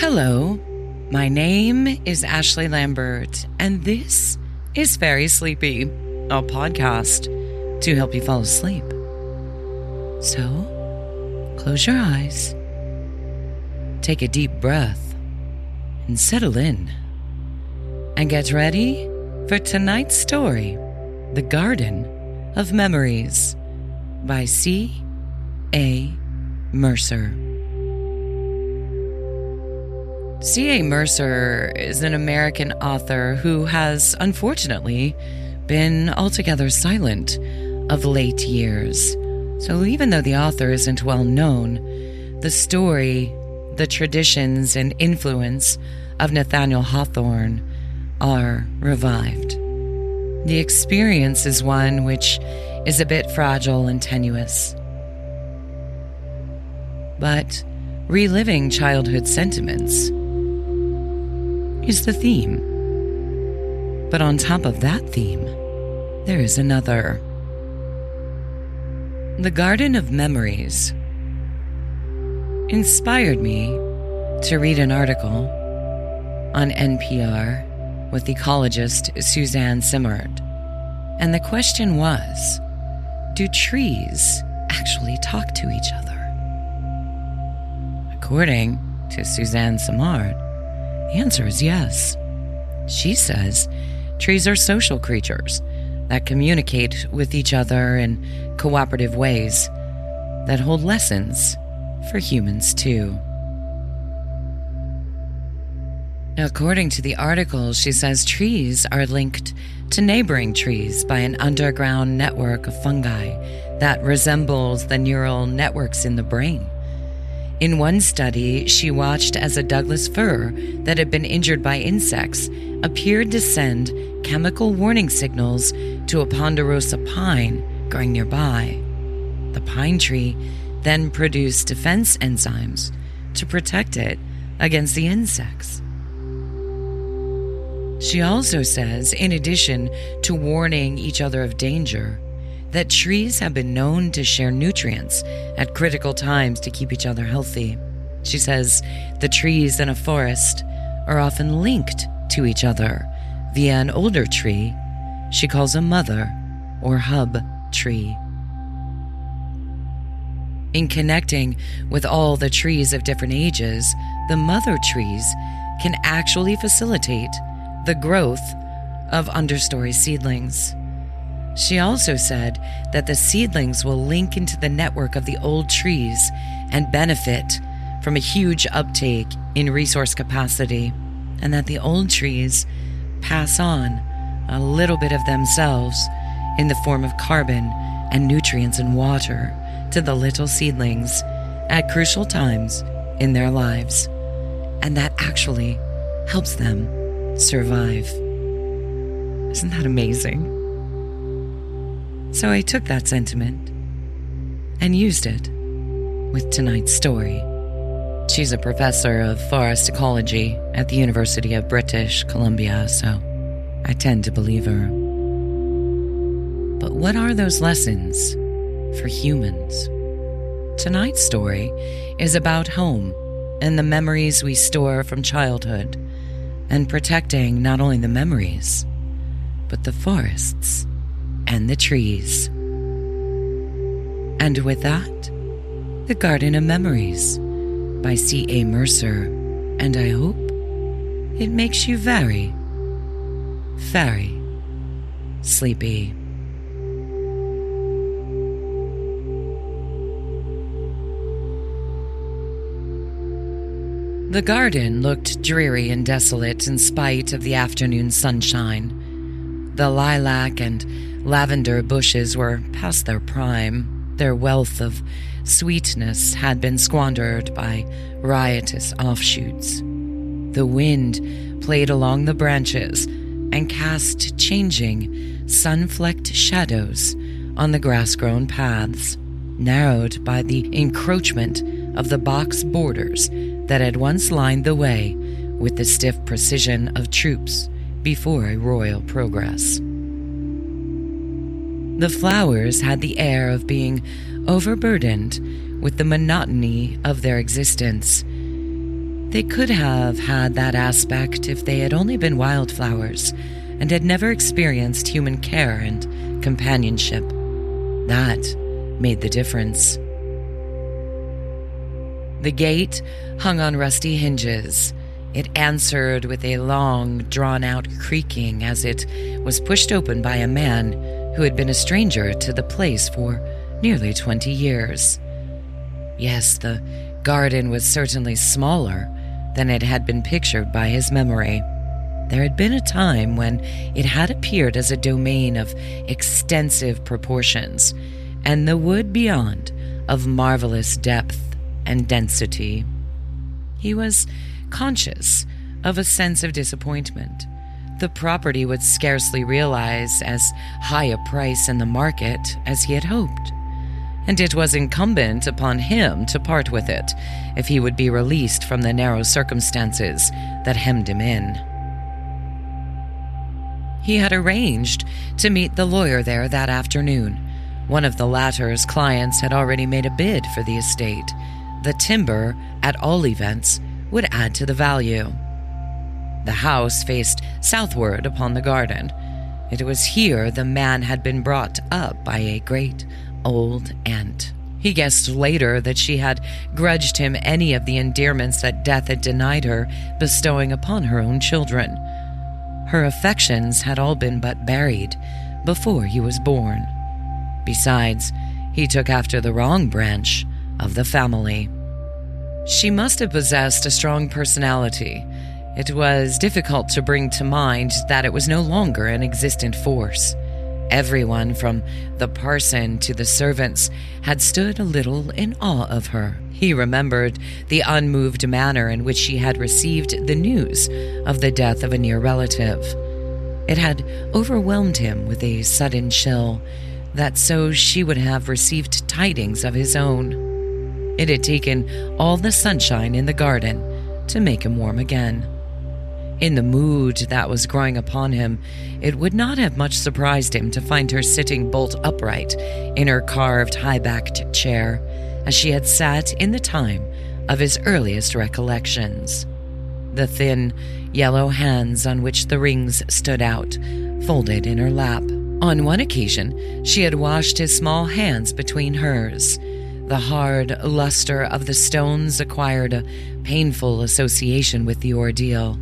Hello, my name is Ashley Lambert, and this is Fairy Sleepy, a podcast to help you fall asleep. So, close your eyes, take a deep breath, and settle in. And get ready for tonight's story The Garden of Memories by C. A. Mercer. C.A. Mercer is an American author who has, unfortunately, been altogether silent of late years. So, even though the author isn't well known, the story, the traditions, and influence of Nathaniel Hawthorne are revived. The experience is one which is a bit fragile and tenuous. But reliving childhood sentiments is the theme. But on top of that theme, there is another. The Garden of Memories inspired me to read an article on NPR with ecologist Suzanne Simard. And the question was Do trees actually talk to each other? According to Suzanne Simard, answer is yes. She says trees are social creatures that communicate with each other in cooperative ways that hold lessons for humans too. According to the article, she says trees are linked to neighboring trees by an underground network of fungi that resembles the neural networks in the brain. In one study, she watched as a Douglas fir that had been injured by insects appeared to send chemical warning signals to a ponderosa pine growing nearby. The pine tree then produced defense enzymes to protect it against the insects. She also says, in addition to warning each other of danger, that trees have been known to share nutrients at critical times to keep each other healthy. She says the trees in a forest are often linked to each other via an older tree she calls a mother or hub tree. In connecting with all the trees of different ages, the mother trees can actually facilitate the growth of understory seedlings. She also said that the seedlings will link into the network of the old trees and benefit from a huge uptake in resource capacity, and that the old trees pass on a little bit of themselves in the form of carbon and nutrients and water to the little seedlings at crucial times in their lives, and that actually helps them survive. Isn't that amazing? So I took that sentiment and used it with tonight's story. She's a professor of forest ecology at the University of British Columbia, so I tend to believe her. But what are those lessons for humans? Tonight's story is about home and the memories we store from childhood, and protecting not only the memories, but the forests and the trees. And with that, The Garden of Memories by C.A. Mercer, and I hope it makes you very, very sleepy. The garden looked dreary and desolate in spite of the afternoon sunshine. The lilac and lavender bushes were past their prime. Their wealth of sweetness had been squandered by riotous offshoots. The wind played along the branches and cast changing, sun flecked shadows on the grass grown paths, narrowed by the encroachment of the box borders that had once lined the way with the stiff precision of troops before a royal progress. The flowers had the air of being overburdened with the monotony of their existence. They could have had that aspect if they had only been wildflowers and had never experienced human care and companionship. That made the difference. The gate hung on rusty hinges. It answered with a long, drawn out creaking as it was pushed open by a man who had been a stranger to the place for nearly 20 years. Yes, the garden was certainly smaller than it had been pictured by his memory. There had been a time when it had appeared as a domain of extensive proportions, and the wood beyond of marvelous depth and density. He was conscious of a sense of disappointment. The property would scarcely realize as high a price in the market as he had hoped, and it was incumbent upon him to part with it if he would be released from the narrow circumstances that hemmed him in. He had arranged to meet the lawyer there that afternoon. One of the latter's clients had already made a bid for the estate. The timber, at all events, would add to the value. The house faced southward upon the garden. It was here the man had been brought up by a great old aunt. He guessed later that she had grudged him any of the endearments that death had denied her, bestowing upon her own children. Her affections had all been but buried before he was born. Besides, he took after the wrong branch of the family. She must have possessed a strong personality. It was difficult to bring to mind that it was no longer an existent force. Everyone, from the parson to the servants, had stood a little in awe of her. He remembered the unmoved manner in which she had received the news of the death of a near relative. It had overwhelmed him with a sudden chill, that so she would have received tidings of his own. It had taken all the sunshine in the garden to make him warm again. In the mood that was growing upon him, it would not have much surprised him to find her sitting bolt upright in her carved high backed chair as she had sat in the time of his earliest recollections. The thin, yellow hands on which the rings stood out, folded in her lap. On one occasion, she had washed his small hands between hers. The hard luster of the stones acquired a painful association with the ordeal.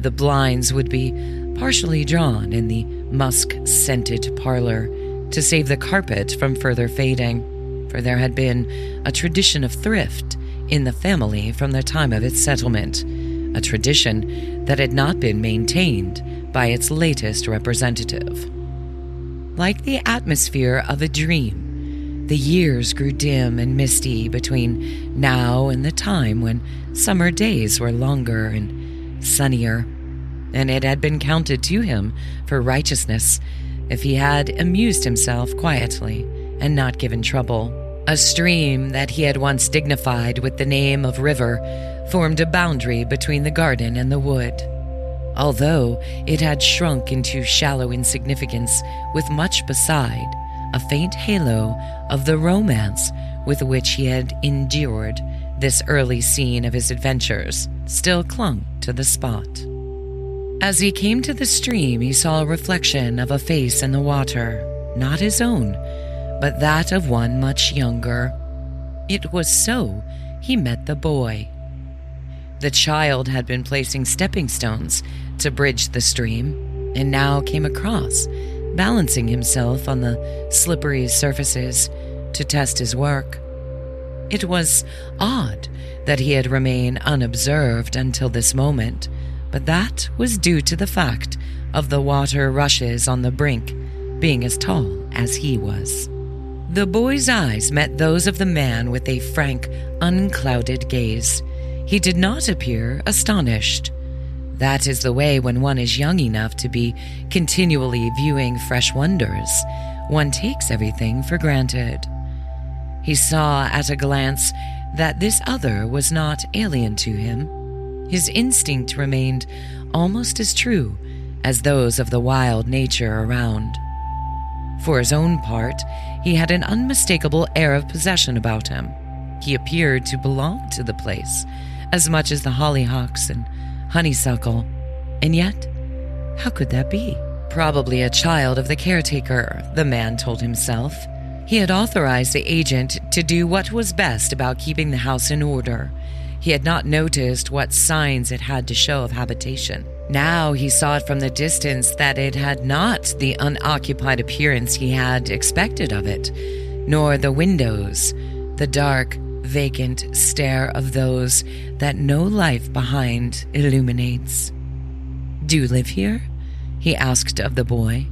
The blinds would be partially drawn in the musk scented parlor to save the carpet from further fading for there had been a tradition of thrift in the family from the time of its settlement, a tradition that had not been maintained by its latest representative. Like the atmosphere of a dream, the years grew dim and misty between now and the time when summer days were longer and sunnier, and it had been counted to him for righteousness if he had amused himself quietly and not given trouble. A stream that he had once dignified with the name of river formed a boundary between the garden and the wood. Although it had shrunk into shallow insignificance with much beside, a faint halo of the romance with which he had endured this early scene of his adventures still clung to the spot. As he came to the stream, he saw a reflection of a face in the water, not his own but that of one much younger. It was so he met the boy. The child had been placing stepping stones to bridge the stream and now came across, balancing himself on the slippery surfaces to test his work. It was odd that he had remained unobserved until this moment, but that was due to the fact of the water rushes on the brink being as tall as he was. The boy's eyes met those of the man with a frank, unclouded gaze. He did not appear astonished. That is the way when one is young enough to be continually viewing fresh wonders. One takes everything for granted. He saw at a glance that this other was not alien to him. His instinct remained almost as true as those of the wild nature around. For his own part, he had an unmistakable air of possession about him. He appeared to belong to the place, as much as the hollyhocks and honeysuckle. And yet, how could that be? Probably a child of the caretaker, the man told himself. He had authorized the agent to do what was best about keeping the house in order. He had not noticed what signs it had to show of habitation. Now he saw it from the distance that it had not the unoccupied appearance he had expected of it, nor the windows, the dark, vacant stare of those that no life behind illuminates. Do you live here? he asked of the boy.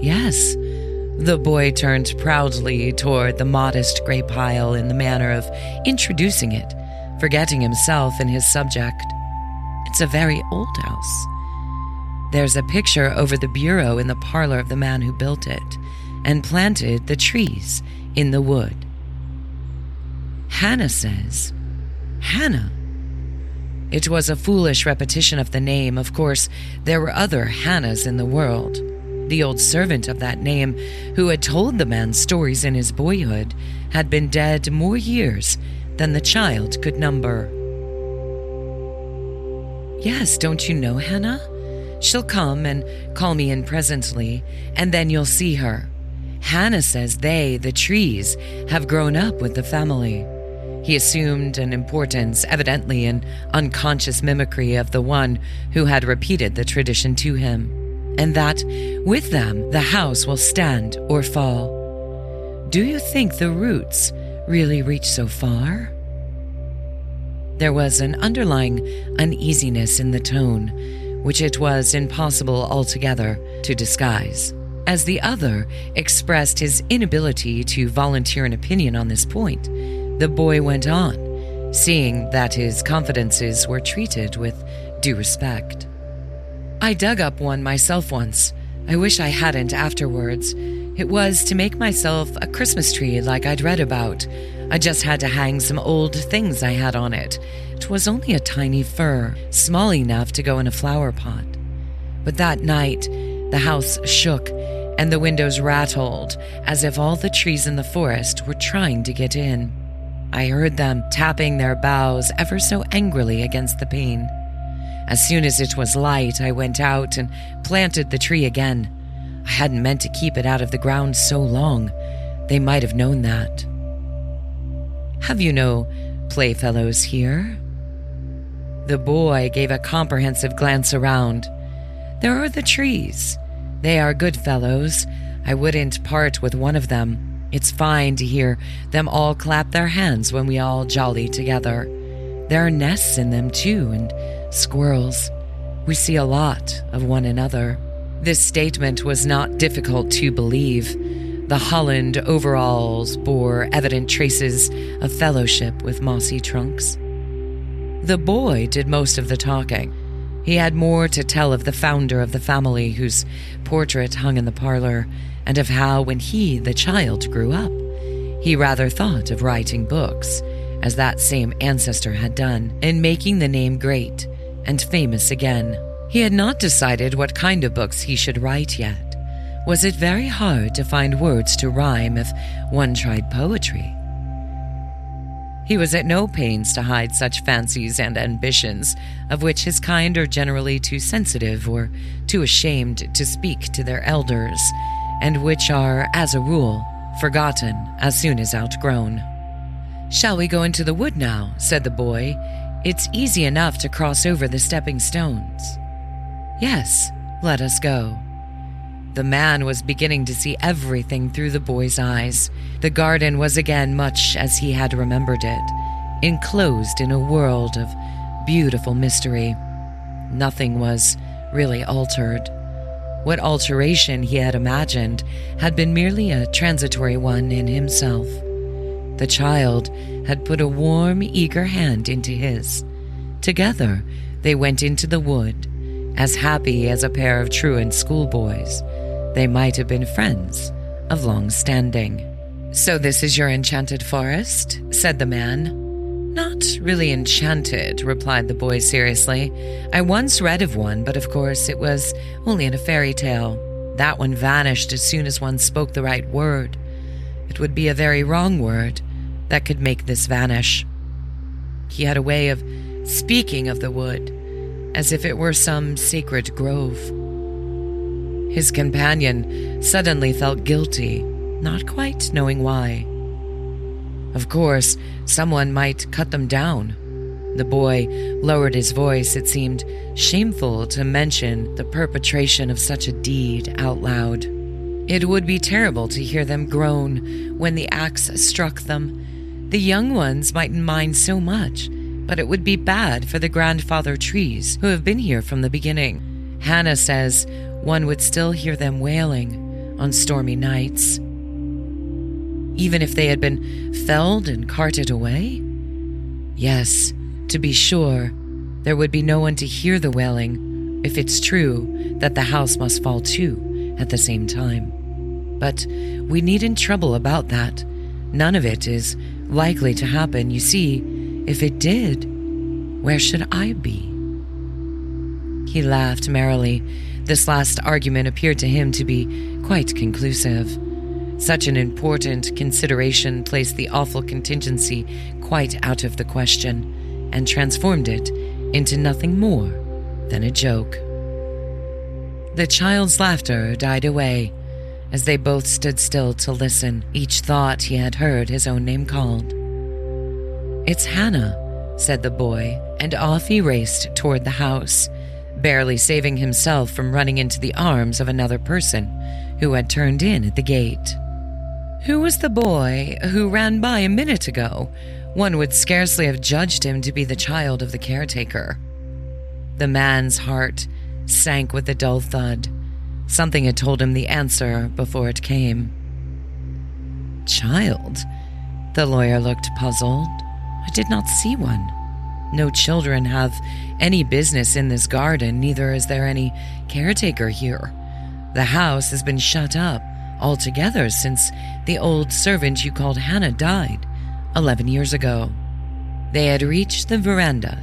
Yes. The boy turned proudly toward the modest gray pile in the manner of introducing it, forgetting himself and his subject. It's a very old house. There's a picture over the bureau in the parlor of the man who built it and planted the trees in the wood. Hannah says, Hannah. It was a foolish repetition of the name. Of course, there were other Hannahs in the world. The old servant of that name, who had told the man stories in his boyhood, had been dead more years than the child could number. Yes, don't you know Hannah? She'll come and call me in presently, and then you'll see her. Hannah says they, the trees, have grown up with the family. He assumed an importance, evidently an unconscious mimicry of the one who had repeated the tradition to him, and that with them the house will stand or fall. Do you think the roots really reach so far? There was an underlying uneasiness in the tone, which it was impossible altogether to disguise. As the other expressed his inability to volunteer an opinion on this point, the boy went on, seeing that his confidences were treated with due respect. I dug up one myself once. I wish I hadn't afterwards. It was to make myself a Christmas tree like I'd read about. I just had to hang some old things I had on it. It was only a tiny fir, small enough to go in a flower pot. But that night, the house shook and the windows rattled as if all the trees in the forest were trying to get in. I heard them tapping their boughs ever so angrily against the pane. As soon as it was light, I went out and planted the tree again. I hadn't meant to keep it out of the ground so long. They might have known that. Have you no playfellows here? The boy gave a comprehensive glance around. There are the trees. They are good fellows. I wouldn't part with one of them. It's fine to hear them all clap their hands when we all jolly together. There are nests in them too, and squirrels. We see a lot of one another. This statement was not difficult to believe. The Holland overalls bore evident traces of fellowship with mossy trunks. The boy did most of the talking. He had more to tell of the founder of the family whose portrait hung in the parlor, and of how, when he, the child, grew up, he rather thought of writing books, as that same ancestor had done, and making the name great and famous again. He had not decided what kind of books he should write yet. Was it very hard to find words to rhyme if one tried poetry? He was at no pains to hide such fancies and ambitions, of which his kind are generally too sensitive or too ashamed to speak to their elders, and which are, as a rule, forgotten as soon as outgrown. Shall we go into the wood now? said the boy. It's easy enough to cross over the stepping stones. Yes, let us go. The man was beginning to see everything through the boy's eyes. The garden was again much as he had remembered it, enclosed in a world of beautiful mystery. Nothing was really altered. What alteration he had imagined had been merely a transitory one in himself. The child had put a warm, eager hand into his. Together, they went into the wood, as happy as a pair of truant schoolboys. They might have been friends of long standing. So, this is your enchanted forest? said the man. Not really enchanted, replied the boy seriously. I once read of one, but of course it was only in a fairy tale. That one vanished as soon as one spoke the right word. It would be a very wrong word that could make this vanish. He had a way of speaking of the wood as if it were some sacred grove. His companion suddenly felt guilty, not quite knowing why. Of course, someone might cut them down. The boy lowered his voice. It seemed shameful to mention the perpetration of such a deed out loud. It would be terrible to hear them groan when the axe struck them. The young ones mightn't mind so much, but it would be bad for the grandfather trees who have been here from the beginning. Hannah says one would still hear them wailing on stormy nights. Even if they had been felled and carted away? Yes, to be sure, there would be no one to hear the wailing if it's true that the house must fall too at the same time. But we needn't trouble about that. None of it is likely to happen. You see, if it did, where should I be? He laughed merrily. This last argument appeared to him to be quite conclusive. Such an important consideration placed the awful contingency quite out of the question and transformed it into nothing more than a joke. The child's laughter died away as they both stood still to listen. Each thought he had heard his own name called. It's Hannah, said the boy, and off he raced toward the house, barely saving himself from running into the arms of another person who had turned in at the gate. Who was the boy who ran by a minute ago? One would scarcely have judged him to be the child of the caretaker. The man's heart sank with a dull thud. Something had told him the answer before it came. Child? The lawyer looked puzzled. I did not see one. No children have any business in this garden, neither is there any caretaker here. The house has been shut up altogether since the old servant you called Hannah died 11 years ago. They had reached the veranda.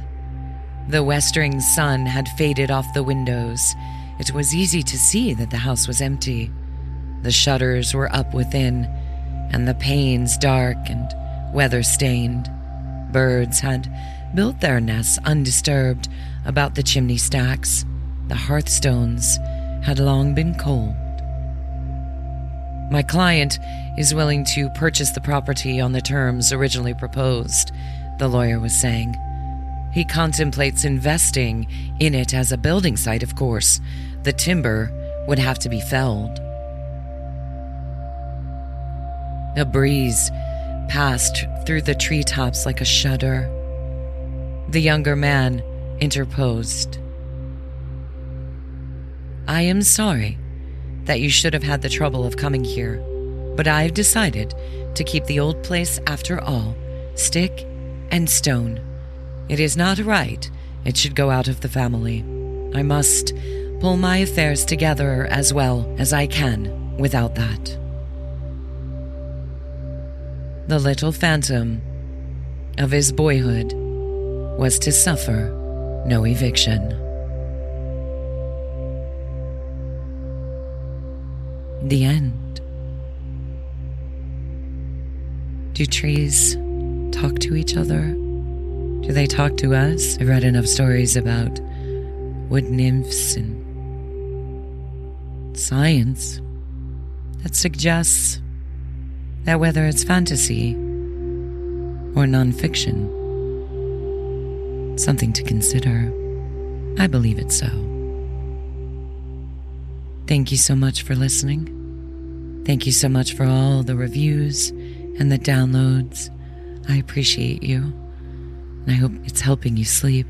The westering sun had faded off the windows. It was easy to see that the house was empty. The shutters were up within, and the panes dark and weather stained. Birds had built their nests undisturbed about the chimney stacks. The hearthstones had long been cold. My client is willing to purchase the property on the terms originally proposed, the lawyer was saying. He contemplates investing in it as a building site, of course. The timber would have to be felled. A breeze passed through the treetops like a shudder. The younger man interposed. I am sorry that you should have had the trouble of coming here, but I've decided to keep the old place after all, stick and stone. It is not right it should go out of the family. I must pull my affairs together as well as I can without that. The little phantom of his boyhood was to suffer no eviction. The end. Do trees talk to each other? Do they talk to us? I've read enough stories about wood nymphs and science that suggests that whether it's fantasy or nonfiction, something to consider. I believe it so. Thank you so much for listening. Thank you so much for all the reviews and the downloads. I appreciate you, and I hope it's helping you sleep.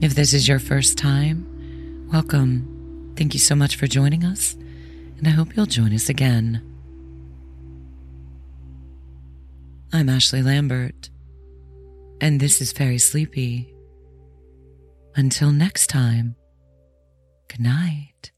If this is your first time, welcome. Thank you so much for joining us, and I hope you'll join us again. I'm Ashley Lambert, and this is Fairy Sleepy. Until next time, good night.